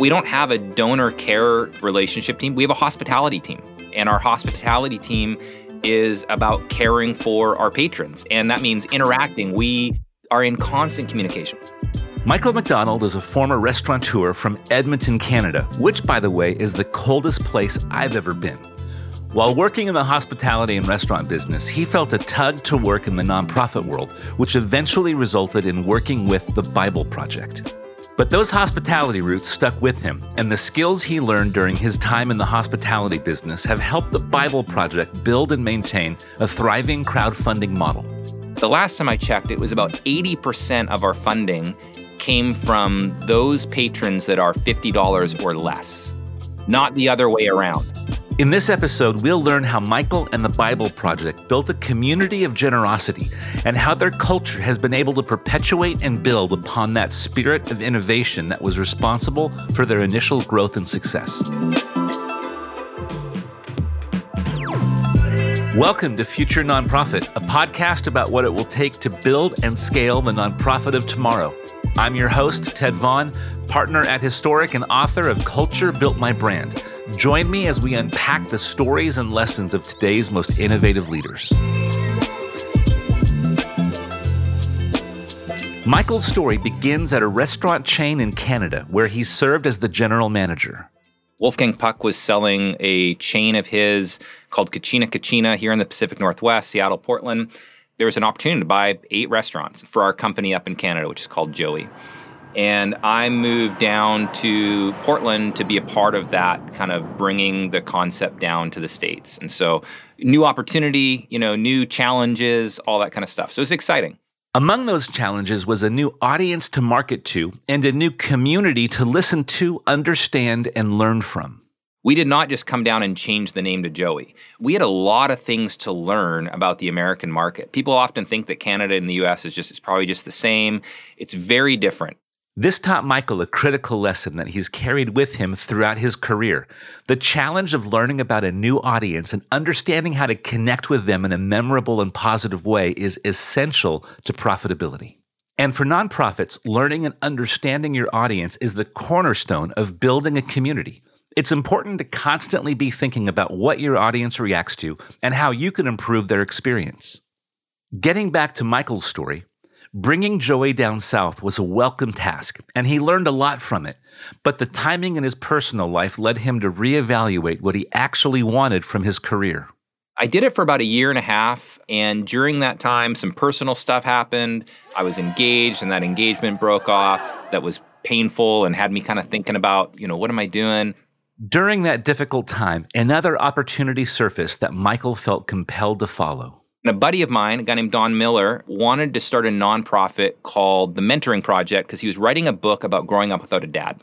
We don't have a donor care relationship team, we have a hospitality team. And our hospitality team is about caring for our patrons. And that means interacting. We are in constant communication. Michael McDonald is a former restaurateur from Edmonton, Canada, which, by the way, is the coldest place I've ever been. While working in the hospitality and restaurant business, he felt a tug to work in the nonprofit world, which eventually resulted in working with the Bible Project. But those hospitality roots stuck with him, and the skills he learned during his time in the hospitality business have helped the Bible Project build and maintain a thriving crowdfunding model. The last time I checked, it was about 80% of our funding came from those patrons that are $50 or less, not the other way around. In this episode, we'll learn how Michael and the Bible Project built a community of generosity and how their culture has been able to perpetuate and build upon that spirit of innovation that was responsible for their initial growth and success. Welcome to Future Nonprofit, a podcast about what it will take to build and scale the nonprofit of tomorrow. I'm your host, Ted Vaughn, partner at Historic and author of Culture Built My Brand. Join me as we unpack the stories and lessons of today's most innovative leaders. Michael's story begins at a restaurant chain in Canada where he served as the general manager. Wolfgang Puck was selling a chain of his called Kachina Kachina here in the Pacific Northwest, Seattle, Portland. There was an opportunity to buy eight restaurants for our company up in Canada, which is called Joey. And I moved down to Portland to be a part of that, kind of bringing the concept down to the States. And so, new opportunity, you know, new challenges, all that kind of stuff. So, it's exciting. Among those challenges was a new audience to market to and a new community to listen to, understand, and learn from. We did not just come down and change the name to Joey. We had a lot of things to learn about the American market. People often think that Canada and the US is just it's probably just the same. It's very different. This taught Michael a critical lesson that he's carried with him throughout his career the challenge of learning about a new audience and understanding how to connect with them in a memorable and positive way is essential to profitability. And for nonprofits, learning and understanding your audience is the cornerstone of building a community. It's important to constantly be thinking about what your audience reacts to and how you can improve their experience. Getting back to Michael's story, Bringing Joey down south was a welcome task, and he learned a lot from it. But the timing in his personal life led him to reevaluate what he actually wanted from his career. I did it for about a year and a half, and during that time, some personal stuff happened. I was engaged, and that engagement broke off. That was painful and had me kind of thinking about, you know, what am I doing? During that difficult time, another opportunity surfaced that Michael felt compelled to follow. And a buddy of mine, a guy named Don Miller, wanted to start a nonprofit called the Mentoring Project because he was writing a book about growing up without a dad.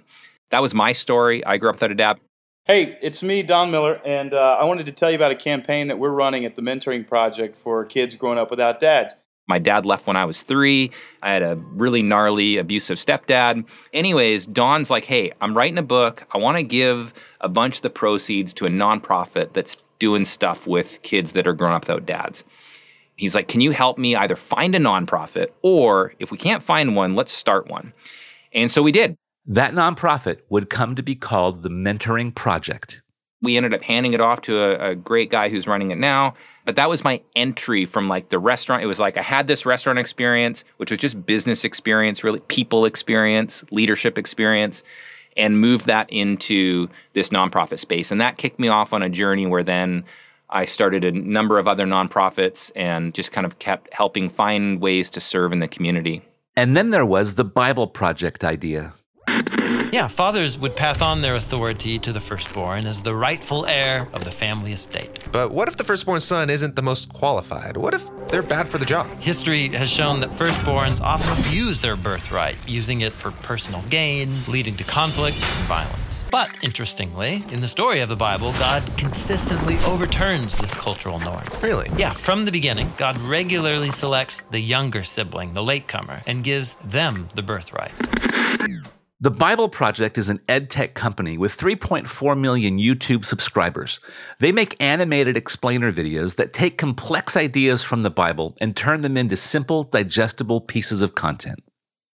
That was my story. I grew up without a dad. Hey, it's me, Don Miller, and uh, I wanted to tell you about a campaign that we're running at the Mentoring Project for kids growing up without dads. My dad left when I was three. I had a really gnarly, abusive stepdad. Anyways, Don's like, hey, I'm writing a book. I want to give a bunch of the proceeds to a nonprofit that's doing stuff with kids that are grown up without dads. He's like, Can you help me either find a nonprofit or if we can't find one, let's start one? And so we did. That nonprofit would come to be called the Mentoring Project. We ended up handing it off to a, a, great guy who's running it now. But that was my entry from like the restaurant. It was like I had this restaurant experience, which was just business experience, really people experience, leadership experience, and moved that into this nonprofit space. And that kicked me off on a journey where then I started a number of other nonprofits and just kind of kept helping find ways to serve in the community. And then there was the Bible Project idea. Yeah, fathers would pass on their authority to the firstborn as the rightful heir of the family estate. But what if the firstborn son isn't the most qualified? What if they're bad for the job? History has shown that firstborns often abuse their birthright, using it for personal gain, leading to conflict and violence. But interestingly, in the story of the Bible, God consistently overturns this cultural norm. Really? Yeah, from the beginning, God regularly selects the younger sibling, the latecomer, and gives them the birthright. The Bible Project is an edtech company with 3.4 million YouTube subscribers. They make animated explainer videos that take complex ideas from the Bible and turn them into simple, digestible pieces of content.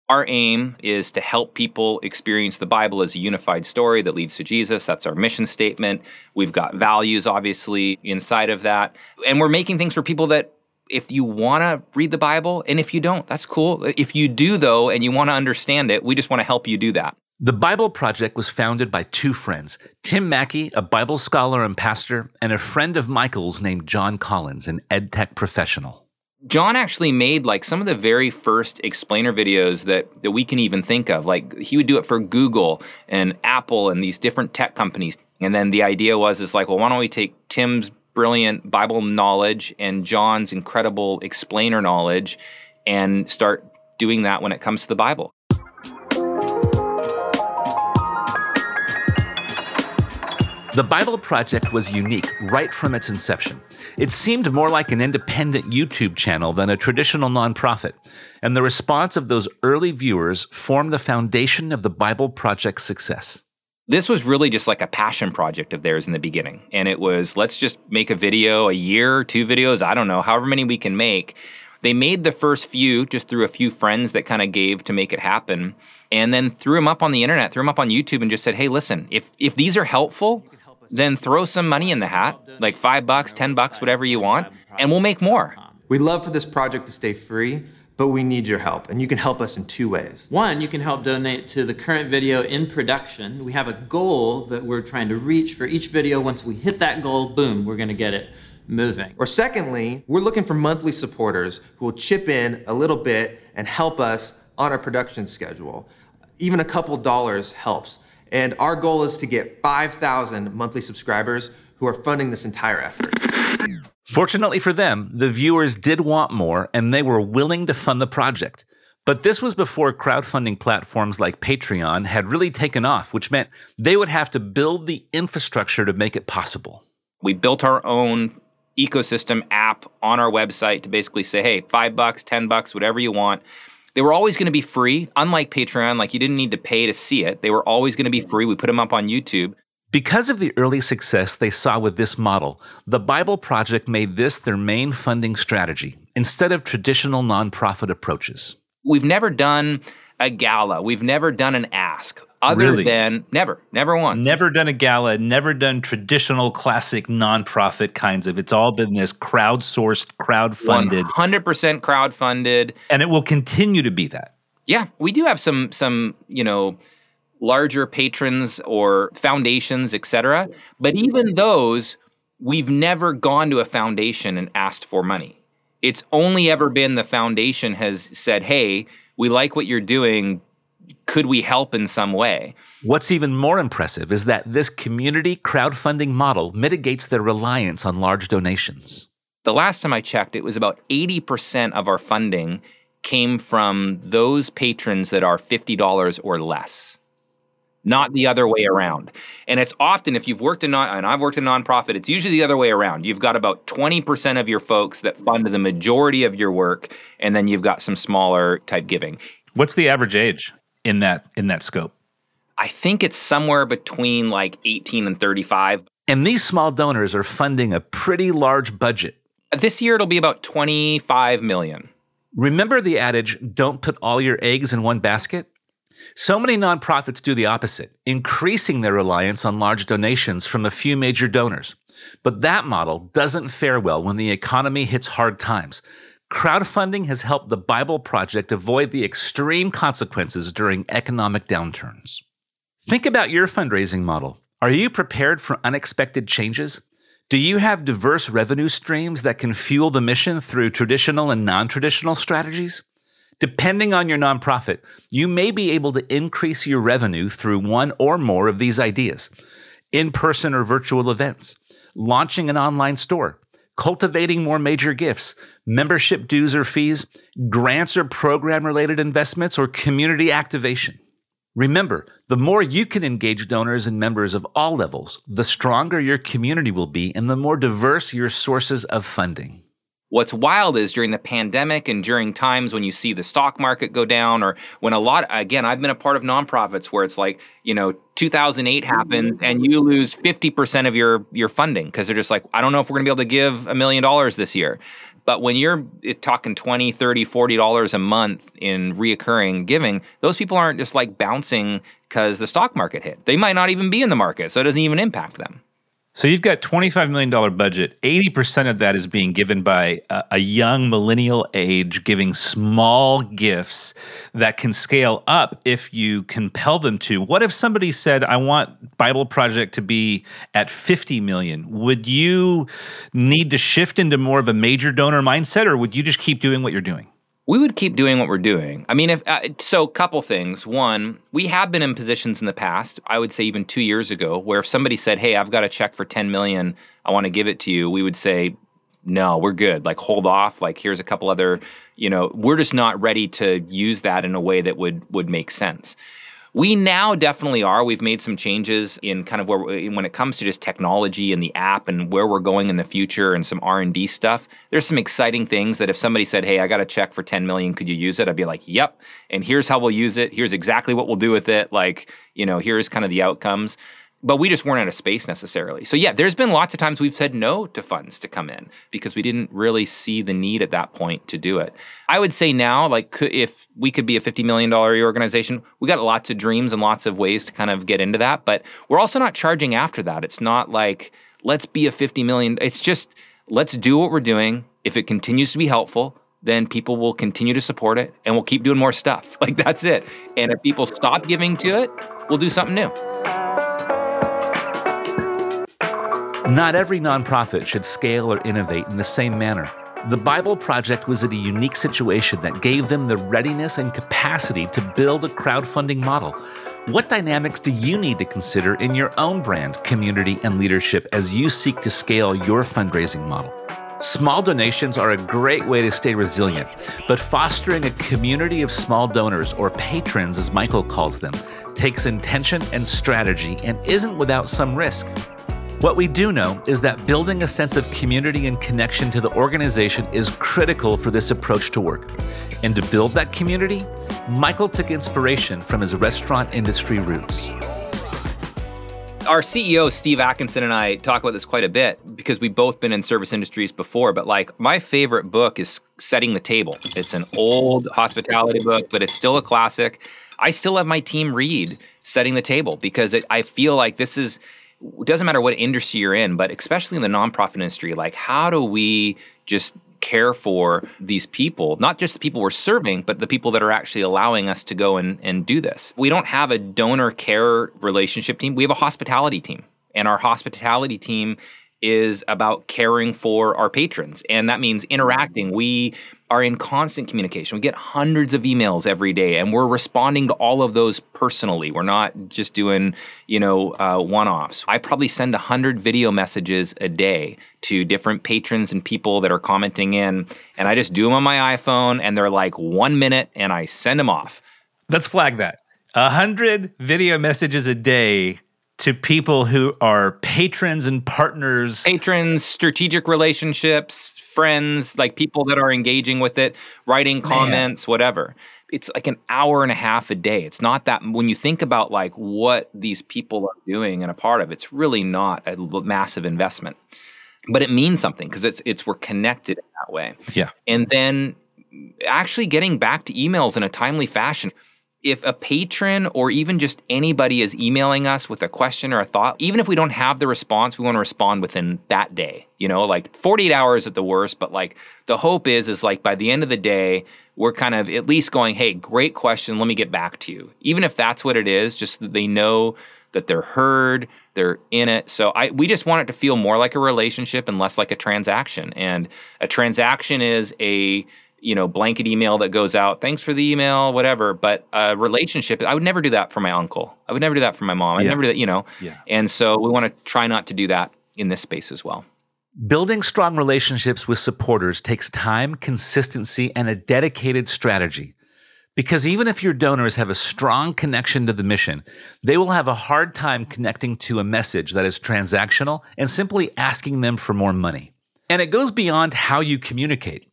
Our aim is to help people experience the Bible as a unified story that leads to Jesus. That's our mission statement. We've got values, obviously, inside of that. And we're making things for people that if you want to read the Bible, and if you don't, that's cool. If you do, though, and you want to understand it, we just want to help you do that. The Bible Project was founded by two friends Tim Mackie, a Bible scholar and pastor, and a friend of Michael's named Jon Collins, an EdTech professional. Jon actually made like some of the very first explainer videos that, that we can even think of. Like he would do it for Google and Apple and these different tech companies. And then the idea was is like, well, why don't we take Tim's brilliant Bible knowledge and Jon's incredible explainer knowledge and start doing that when it comes to the Bible. The Bible Project was unique right from its inception. It seemed more like an independent YouTube channel than a traditional nonprofit, and the response of those early viewers formed the foundation of the Bible Project's success. This was really just like a passion project of theirs in the beginning. And it was let's just make a video, a year, two videos, I don't know, however many we can make. They made the first few just through a few friends that kind of gave to make it happen, and then threw them up on the internet, threw them up on YouTube, and just said, "Hey, listen, if if these are helpful, then throw some money in the hat, like five bucks, ten bucks, whatever you want, and we'll make more." We'd love for this project to stay free, but we need your help, and you can help us in two ways. One, you can help donate to the current video in production. We have a goal that we're trying to reach for each video. Once we hit that goal, boom, we're going to get it moving. Or secondly, we're looking for monthly supporters who will chip in a little bit and help us on our production schedule. Even a couple dollars helps. And our goal is to get 5,000 monthly subscribers who are funding this entire effort. Fortunately for them, the viewers did want more and they were willing to fund the project. But this was before crowdfunding platforms like Patreon had really taken off, which meant they would have to build the infrastructure to make it possible. We built our own ecosystem app on our website to basically say, hey, five bucks, 10 bucks, whatever you want. They were always going to be free, unlike Patreon, like you didn't need to pay to see it. They were always going to be free. We put them up on YouTube. Because of the early success they saw with this model, the Bible Project made this their main funding strategy instead of traditional nonprofit approaches. We've never done a gala, we've never done an ask other Really? than never, never once. Never done a gala, never done traditional classic nonprofit kinds of. It's all been this crowdsourced, crowdfunded, 100% crowdfunded. and it will continue to be that. Yeah, we do have some some, you know, larger patrons or foundations, etc. But even those, we've never gone to a foundation and asked for money. It's only ever been the foundation has said, "Hey, we like what you're doing. Could we help in some way?" What's even more impressive is that this community crowdfunding model mitigates their reliance on large donations. The last time I checked, it was about 80% of our funding came from those patrons that are $50 or less, not the other way around. And it's often, if you've worked in non, and I've worked in nonprofit, it's usually the other way around. You've got about 20% of your folks that fund the majority of your work, and then you've got some smaller type giving. What's the average age in that in that scope? I think it's somewhere between like 18 and 35. And these small donors are funding a pretty large budget. This year it'll be about 25 million. Remember the adage, don't put all your eggs in one basket? So many nonprofits do the opposite, increasing their reliance on large donations from a few major donors. But that model doesn't fare well when the economy hits hard times. Crowdfunding has helped the Bible Project avoid the extreme consequences during economic downturns. Think about your fundraising model. Are you prepared for unexpected changes? Do you have diverse revenue streams that can fuel the mission through traditional and non traditional strategies? Depending on your nonprofit, you may be able to increase your revenue through one or more of these ideas in person or virtual events, launching an online store, cultivating more major gifts, membership dues or fees, grants or program related investments, or community activation. Remember, the more you can engage donors and members of all levels, the stronger your community will be and the more diverse your sources of funding. What's wild is during the pandemic and during times when you see the stock market go down, or when a lot, again, I've been a part of nonprofits where it's like, you know, 2008 mm-hmm. happens and you lose 50% of your, your funding because they're just like, I don't know if we're going to be able to give a million dollars this year. But when you're talking 20, 30, 40 dollars a month in reoccurring giving, those people aren't just like bouncing because the stock market hit. They might not even be in the market, so it doesn't even impact them. So you've got $25 million budget. 80% of that is being given by a, a, young millennial age, giving small gifts that can scale up if you compel them to. What if somebody said, I want Bible Project to be at 50 million? Would you need to shift into more of a major donor mindset or would you just keep doing what you're doing? We would keep doing what we're doing. I mean, if uh, so, couple things. One, we have been in positions in the past. I would say even two years ago, where if somebody said, "Hey, I've got a check for ten million, I want to give it to you," we would say, "No, we're good. Like, hold off. Like, here's a couple other. You know, we're just not ready to use that in a way that would would make sense." We now definitely are. We've made some changes in kind of where when it comes to just technology and the app and where we're going in the future and some R&D stuff. There's some exciting things that if somebody said, "Hey, I got a check for 10 million, could you use it?" I'd be like, "Yep." And here's how we'll use it. Here's exactly what we'll do with it. Like, you know, here's kind of the outcomes but we just weren't out of space necessarily. So yeah, there's been lots of times we've said no to funds to come in because we didn't really see the need at that point to do it. I would say now, like if we could be a $50 million organization, we got lots of dreams and lots of ways to kind of get into that, but we're also not charging after that. It's not like let's be a 50 million. It's just let's do what we're doing. If it continues to be helpful, then people will continue to support it and we'll keep doing more stuff. Like that's it. And if people stop giving to it, we'll do something new. Not every nonprofit should scale or innovate in the same manner. The Bible Project was in a unique situation that gave them the readiness and capacity to build a crowdfunding model. What dynamics do you need to consider in your own brand, community, and leadership as you seek to scale your fundraising model? Small donations are a great way to stay resilient, but fostering a community of small donors, or patrons as Michael calls them, takes intention and strategy and isn't without some risk. What we do know is that building a sense of community and connection to the organization is critical for this approach to work. And to build that community, Michael took inspiration from his restaurant industry roots. Our CEO, Steve Atkinson, and I talk about this quite a bit because we've both been in service industries before. But like, my favorite book is Setting the Table. It's an old hospitality book, but it's still a classic. I still have my team read Setting the Table because it, I feel like this is it doesn't matter what industry you're in, but especially in the nonprofit industry, like how do we just care for these people, not just the people we're serving, but the people that are actually allowing us to go and, and do this. We don't have a donor care relationship team, we have a hospitality team. And our hospitality team is about caring for our patrons. And that means interacting. We are in constant communication. We get hundreds of emails every day, and we're responding to all of those personally. We're not just doing, you know, uh, one-offs. I probably send hundred video messages a day to different patrons and people that are commenting in, and I just do them on my iPhone, and they're like one minute, and I send them off. Let's flag that. A hundred video messages a day to people who are patrons and partners. Patrons, strategic relationships, friends, like people that are engaging with it, writing comments, Man. whatever. It's like an hour and a half a day. It's not that when you think about like what these people are doing and a part of, it's really not a massive investment. But it means something because it's it's we're connected in that way. Yeah. And then actually getting back to emails in a timely fashion if a patron or even just anybody is emailing us with a question or a thought, even if we don't have the response, we want to respond within that day. You know, like 48 hours at the worst, but like the hope is is like by the end of the day, we're kind of at least going, "Hey, great question, let me get back to you." Even if that's what it is, just that they know that they're heard, they're in it. So I we just want it to feel more like a relationship and less like a transaction. And a transaction is a you know blanket email that goes out thanks for the email whatever but a relationship i would never do that for my uncle i would never do that for my mom i yeah. never do that you know yeah. and so we want to try not to do that in this space as well building strong relationships with supporters takes time consistency and a dedicated strategy because even if your donors have a strong connection to the mission, they will have a hard time connecting to a message that is transactional and simply asking them for more money. And it goes beyond how you communicate.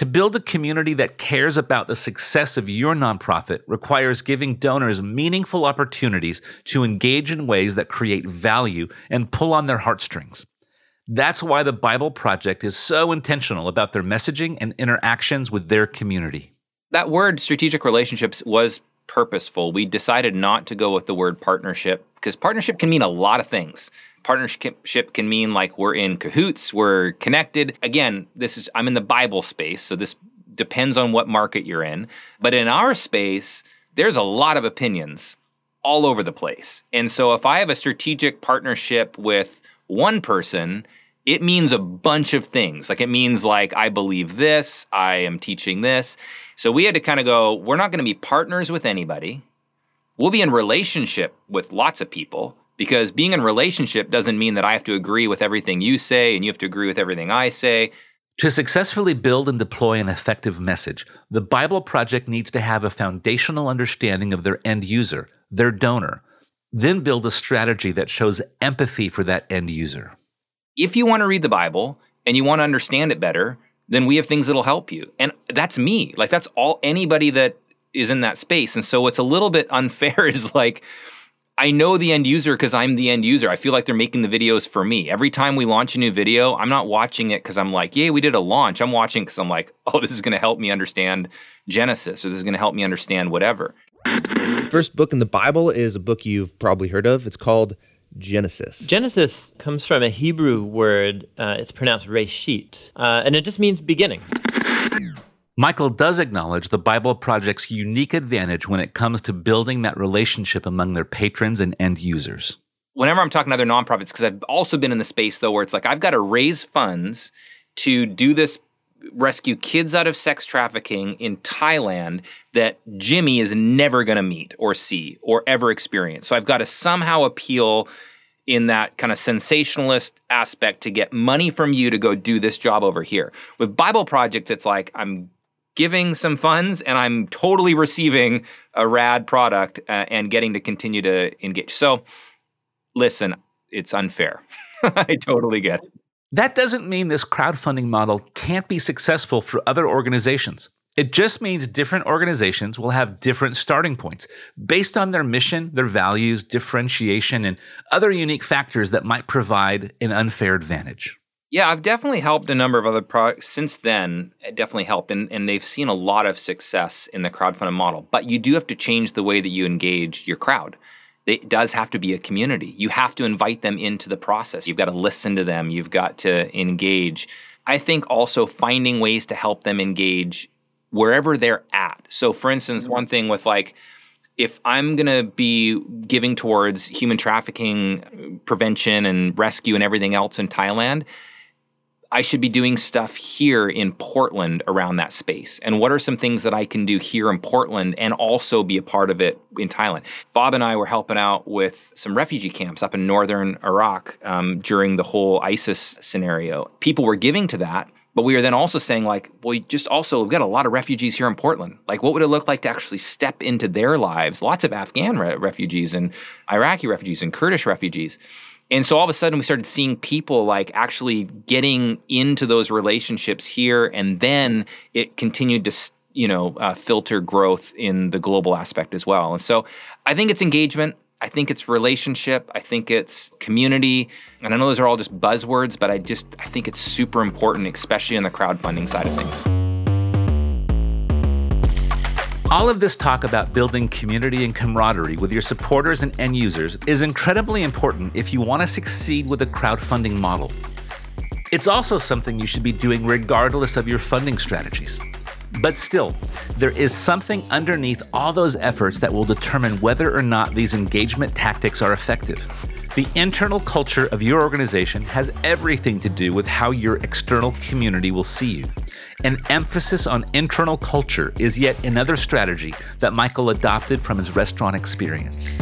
To build a community that cares about the success of your nonprofit requires giving donors meaningful opportunities to engage in ways that create value and pull on their heartstrings. That's why the Bible Project is so intentional about their messaging and interactions with their community. That word strategic relationships was purposeful. We decided not to go with the word partnership because partnership can mean a lot of things. Partnership can mean like we're in cahoots, we're connected. Again, this is I'm in the Bible space, so this depends on what market you're in. But in our space, there's a lot of opinions all over the place. And so if I have a strategic partnership with one person, it means a bunch of things. Like it means like I believe this, I am teaching this. So we had to kind of go, we're not going to be partners with anybody. We'll be in relationship with lots of people because being in relationship doesn't mean that I have to agree with everything you say and you have to agree with everything I say. To successfully build and deploy an effective message, the Bible Project needs to have a foundational understanding of their end user, their donor, then build a strategy that shows empathy for that end user. If you want to read the Bible and you want to understand it better, then we have things that'll help you. And that's me. Like that's all anybody that is in that space. And so what's a little bit unfair is like I know the end user because I'm the end user. I feel like they're making the videos for me. Every time we launch a new video, I'm not watching it because I'm like, yay, we did a launch. I'm watching because I'm like, oh, this is going to help me understand Genesis or this is going to help me understand whatever. First book in the Bible is a book you've probably heard of. It's called Genesis. Genesis comes from a Hebrew word. Uh, it's pronounced reshit, uh, and it just means beginning. Michael does acknowledge the Bible Project's unique advantage when it comes to building that relationship among their patrons and end users. Whenever I'm talking to other nonprofits, because I've also been in the space though where it's like I've got to raise funds to do this rescue kids out of sex trafficking in Thailand that Jimmy is never going to meet or see or ever experience. So I've got to somehow appeal in that kind of sensationalist aspect to get money from you to go do this job over here. With Bible projects, it's like I'm giving some funds and I'm totally receiving a rad product uh, and getting to continue to engage. So listen, it's unfair. I totally get it. That doesn't mean this crowdfunding model can't be successful for other organizations. It just means different organizations will have different starting points based on their mission, their values, differentiation, and other unique factors that might provide an unfair advantage. Yeah, I've definitely helped a number of other products since then. It definitely helped, and, and they've seen a lot of success in the crowdfunding model. But you do have to change the way that you engage your crowd. It does have to be a community. You have to invite them into the process. You've got to listen to them. You've got to engage. I think also finding ways to help them engage wherever they're at. So, for instance, mm-hmm. one thing with like, if I'm going to be giving towards human trafficking uh, prevention and rescue and everything else in Thailand, I should be doing stuff here in Portland around that space? And what are some things that I can do here in Portland and also be a part of it in Thailand? Bob and I were helping out with some refugee camps up in northern Iraq um, during the whole ISIS scenario. People were giving to that. But we were then also saying, like, well, just also, we've got a lot of refugees here in Portland. Like, what would it look like to actually step into their lives? Lots of Afghan re- refugees and Iraqi refugees and Kurdish refugees. And so all of a sudden we started seeing people like actually getting into those relationships here, and then it continued to you know uh, filter growth in the global aspect as well. And so I think it's engagement. I think it's relationship. I think it's community. And I know those are all just buzzwords, but I just I think it's super important, especially on the crowdfunding side of things. All of this talk about building community and camaraderie with your supporters and end users is incredibly important if you want to succeed with a crowdfunding model. It's also something you should be doing regardless of your funding strategies. But still, there is something underneath all those efforts that will determine whether or not these engagement tactics are effective. The internal culture of your organization has everything to do with how your external community will see you. An emphasis on internal culture is yet another strategy that Michael adopted from his restaurant experience.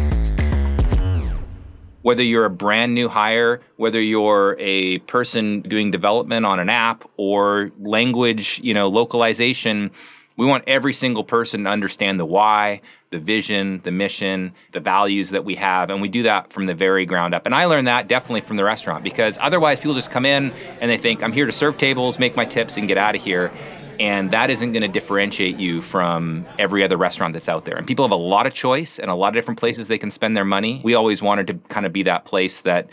Whether you're a brand new hire, whether you're a person doing development on an app or language, you know, localization, we want every single person to understand the why, the vision, the mission, the values that we have. And we do that from the very ground up. And I learned that definitely from the restaurant because otherwise people just come in and they think, I'm here to serve tables, make my tips, and get out of here. And that isn't going to differentiate you from every other restaurant that's out there. And people have a lot of choice and a lot of different places they can spend their money. We always wanted to kind of be that place that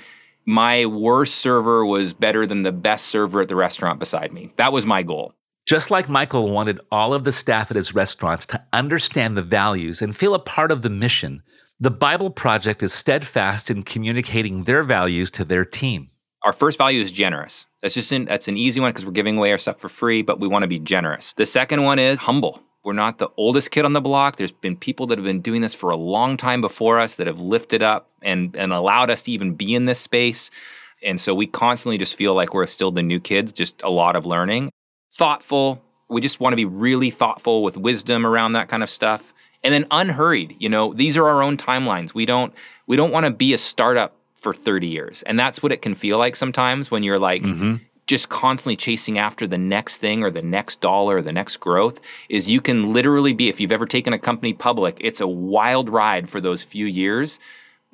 my worst server was better than the best server at the restaurant beside me. That was my goal. Just like Michael wanted all of the staff at his restaurants to understand the values and feel a part of the mission, the Bible Project is steadfast in communicating their values to their team. Our first value is generous. That's just an, that's an easy one because we're giving away our stuff for free, but we want to be generous. The second one is humble. We're not the oldest kid on the block. There's been people that have been doing this for a long time before us that have lifted up and and allowed us to even be in this space. And so we constantly just feel like we're still the new kids, just a lot of learning. Thoughtful. We just want to be really thoughtful with wisdom around that kind of stuff. And then unhurried. You know, these are our own timelines. We don't we don't want to be a startup for 30 years. And that's what it can feel like sometimes when you're like Mm-hmm. just constantly chasing after the next thing or the next dollar or the next growth is you can literally be if you've ever taken a company public, it's a wild ride for those few years.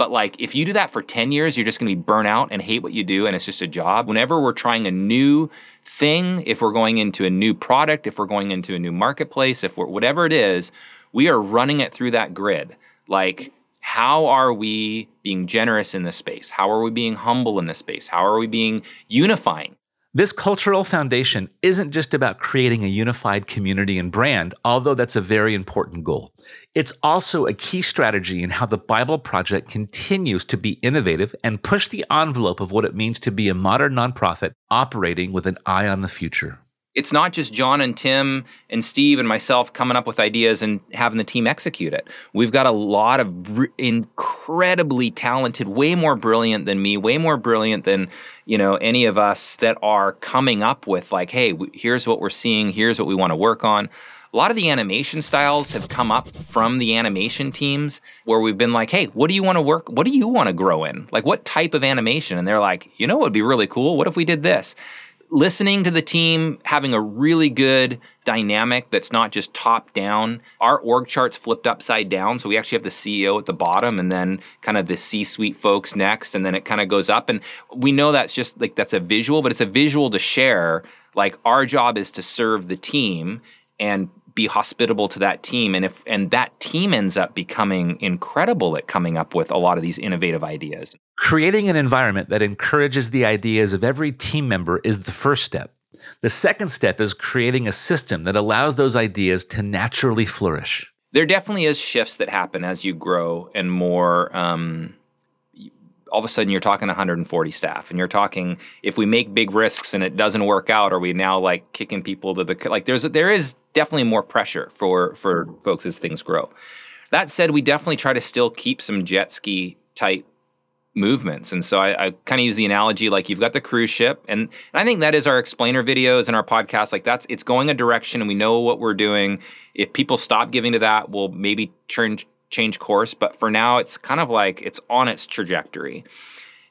But like if you do that for 10 years, you're just going to be burnt out and hate what you do and it's just a job. Whenever we're trying a new thing, if we're going into a new product, if we're going into a new marketplace, if we're whatever it is, we are running it through that grid. Like how are we being generous in this space? How are we being humble in this space? How are we being unifying? This cultural foundation isn't just about creating a unified community and brand, although that's a very important goal. It's also a key strategy in how the Bible Project continues to be innovative and push the envelope of what it means to be a modern nonprofit operating with an eye on the future. It's not just Jon and Tim and Steve and myself coming up with ideas and having the team execute it. We've got a lot of br- incredibly talented, way more brilliant than me, way more brilliant than, you know, any of us that are coming up with like, hey, w- here's what we're seeing, here's what we want to work on. A lot of the animation styles have come up from the animation teams where we've been like, hey, what do you want to work? What do you want to grow in? Like, what type of animation? And they're like, you know what would be really cool? What if we did this? Listening to the team, having a really good dynamic that's not just top down. Our org chart's flipped upside down. So we actually have the CEO at the bottom and then kind of the C suite folks next. And then it kind of goes up. And we know that's just like that's a visual, but it's a visual to share. Like our job is to serve the team and be hospitable to that team and if and that team ends up becoming incredible at coming up with a lot of these innovative ideas Creating an environment that encourages the ideas of every team member is the first step. The second step is creating a system that allows those ideas to naturally flourish. there definitely is shifts that happen as you grow and more um, all of a sudden you're talking 140 staff and you're talking if we make big risks and it doesn't work out are we now like kicking people to the like there's there is definitely more pressure for for folks as things grow that said we definitely try to still keep some jet ski type movements. And so I, I kind of use the analogy like you've got the cruise ship, and, and I think that is our explainer videos and our podcast. Like that's it's going a direction, and we know what we're doing. If people stop giving to that, we'll maybe turn change course. But for now, it's kind of like it's on its trajectory.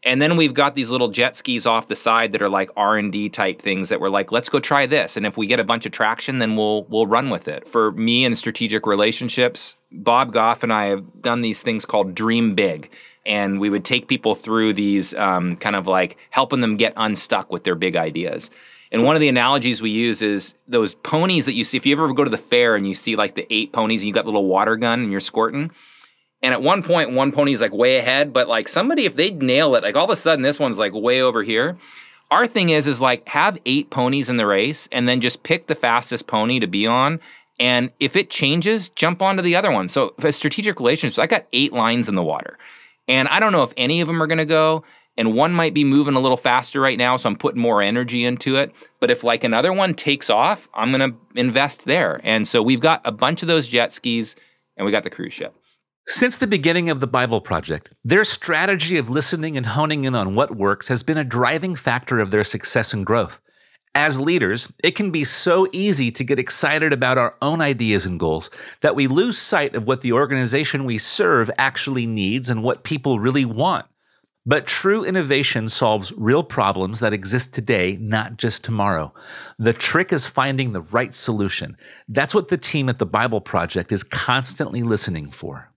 And then we've got these little jet skis off the side that are like R and D type things that we're like, let's go try this. And if we get a bunch of traction, then we'll we'll run with it. For me and strategic relationships, Bob Goff and I have done these things called Dream Big, and we would take people through these um, kind of like helping them get unstuck with their big ideas. And one of the analogies we use is those ponies that you see. If you ever go to the fair and you see like the eight ponies, and you got the little water gun and you're squirting. And at one point, one pony's like way ahead, but like somebody, if they nail it, like all of a sudden this one's like way over here. Our thing is, is like have eight ponies in the race and then just pick the fastest pony to be on. And if it changes, jump onto the other one. So strategic relationships, I got eight lines in the water. And I don't know if any of them are going to go. And one might be moving a little faster right now, so I'm putting more energy into it. But if like another one takes off, I'm going to invest there. And so we've got a bunch of those jet skis and we got the cruise ship. Since the beginning of the Bible Project, their strategy of listening and honing in on what works has been a driving factor of their success and growth. As leaders, it can be so easy to get excited about our own ideas and goals that we lose sight of what the organization we serve actually needs and what people really want. But true innovation solves real problems that exist today, not just tomorrow. The trick is finding the right solution. That's what the team at the Bible Project is constantly listening for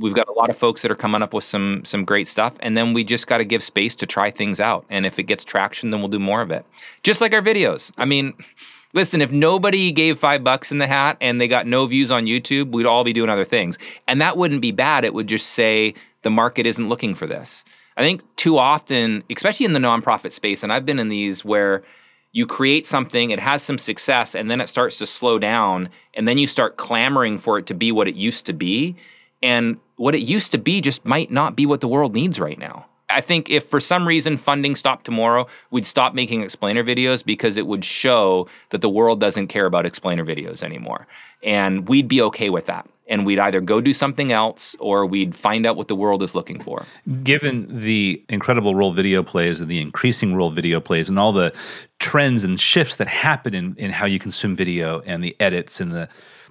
we've got a lot of folks that are coming up with some some great stuff and then we just got to give space to try things out and if it gets traction then we'll do more of it just like our videos i mean listen if nobody gave five bucks in the hat and they got no views on youtube we'd all be doing other things and that wouldn't be bad it would just say the market isn't looking for this. I think too often, especially in the nonprofit space, and I've been in these where you create something, it has some success, and then it starts to slow down, and then you start clamoring for it to be what it used to be. And what it used to be just might not be what the world needs right now. I think if for some reason funding stopped tomorrow, we'd stop making explainer videos because it would show that the world doesn't care about explainer videos anymore. And we'd be okay with that. And we'd either go do something else or we'd find out what the world is looking for. Given the incredible role video plays and the increasing role video plays and all the trends and shifts that happen in, in how you consume video and the edits and the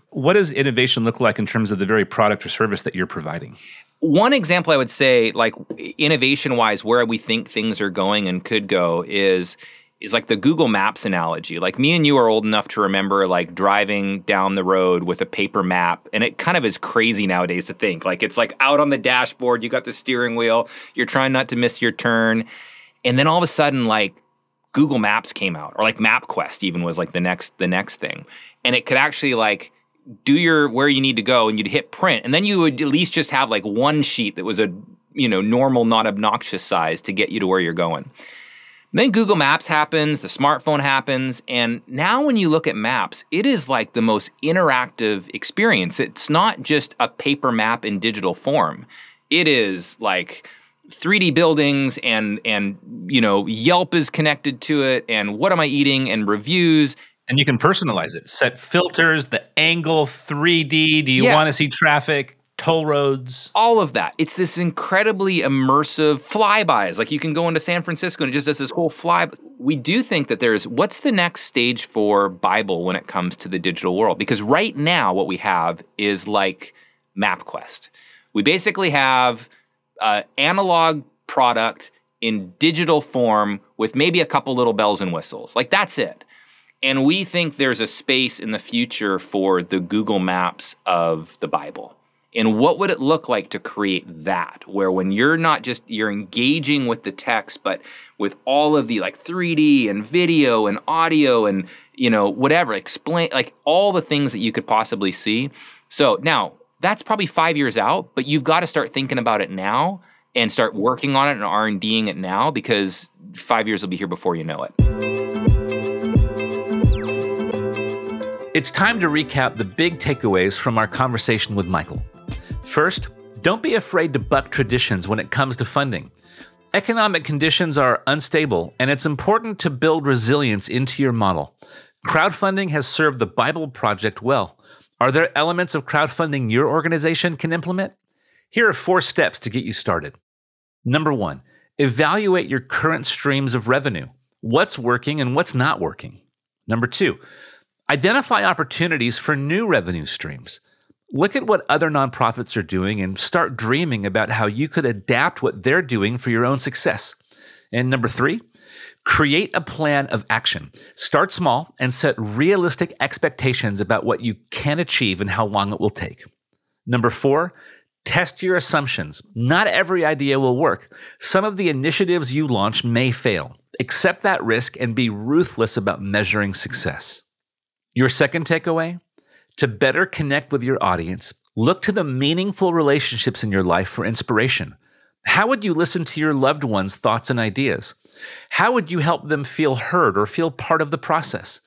what does innovation look like in terms of the very product or service that you're providing? One example I would say, like innovation wise, where we think things are going and could go is is like the Google Maps analogy. Like me and you are old enough to remember like driving down the road with a paper map. And it kind of is crazy nowadays to think. Like it's like out on the dashboard, you got the steering wheel, you're trying not to miss your turn. And then all of a sudden, like Google Maps came out, or like MapQuest even was like the next the next thing. And it could actually like do your where you need to go and you'd hit print and then you would at least just have like one sheet that was a you know normal not obnoxious size to get you to where you're going. Then google maps happens the smartphone happens and now when you look at maps it is like the most interactive experience. It's not just a paper map in digital form. It is like 3D buildings and and you know Yelp is connected to it and what am I eating and reviews and you can personalize it. Set filters, the angle, 3D. Do you Yeah. want to see traffic, toll roads? all of that. It's this incredibly immersive flybys. Like you can go into San Francisco and it just does this whole fly. We do think that there's what's the next stage for Bible when it comes to the digital world? Because right now, what we have is like MapQuest. We basically have an analog product in digital form with maybe a couple little bells and whistles. Like that's it. And we think there's a space in the future for the Google Maps of the Bible. And what would it look like to create that where when you're not just you're engaging with the text but with all of the like 3D and video and audio and you know whatever explain like all the things that you could possibly see. So now that's probably 5 years out, but you've got to start thinking about it now and start working on it and R&Ding it now because 5 years will be here before you know it. It's time to recap the big takeaways from our conversation with Michael. First, don't be afraid to buck traditions when it comes to funding. Economic conditions are unstable, and it's important to build resilience into your model. Crowdfunding has served the Bible Project well. Are there elements of crowdfunding your organization can implement? Here are four steps to get you started. Number one, evaluate your current streams of revenue. What's working and what's not working? Number two, Identify opportunities for new revenue streams. Look at what other nonprofits are doing and start dreaming about how you could adapt what they're doing for your own success. And number three, create a plan of action. Start small and set realistic expectations about what you can achieve and how long it will take. Number four, test your assumptions. Not every idea will work. Some of the initiatives you launch may fail. Accept that risk and be ruthless about measuring success. Your second takeaway? To better connect with your audience, look to the meaningful relationships in your life for inspiration. How would you listen to your loved ones' thoughts and ideas? How would you help them feel heard or feel part of the process?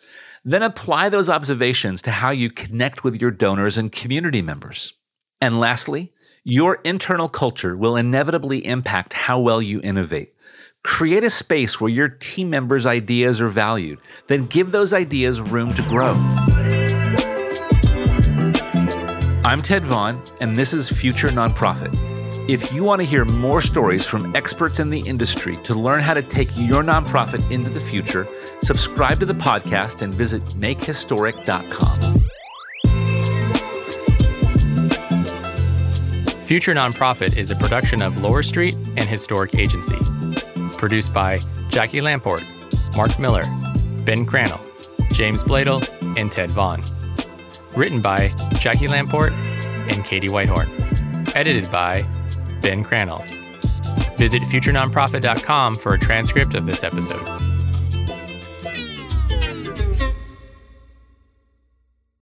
Then apply those observations to how you connect with your donors and community members. And lastly, your internal culture will inevitably impact how well you innovate. Create a space where your team members' ideas are valued, then give those ideas room to grow. I'm Ted Vaughn, and this is Future Nonprofit. If you want to hear more stories from experts in the industry to learn how to take your nonprofit into the future, subscribe to the podcast and visit makehistoric.com. Future Nonprofit is a production of Lower Street and Historic Agency. Produced by Jackie Lamport, Mark Miller, Ben Crannell, James Bladel, and Ted Vaughn. Written by Jackie Lamport and Katie Whitehorn. Edited by Ben Crannell. Visit futurenonprofit.com for a transcript of this episode.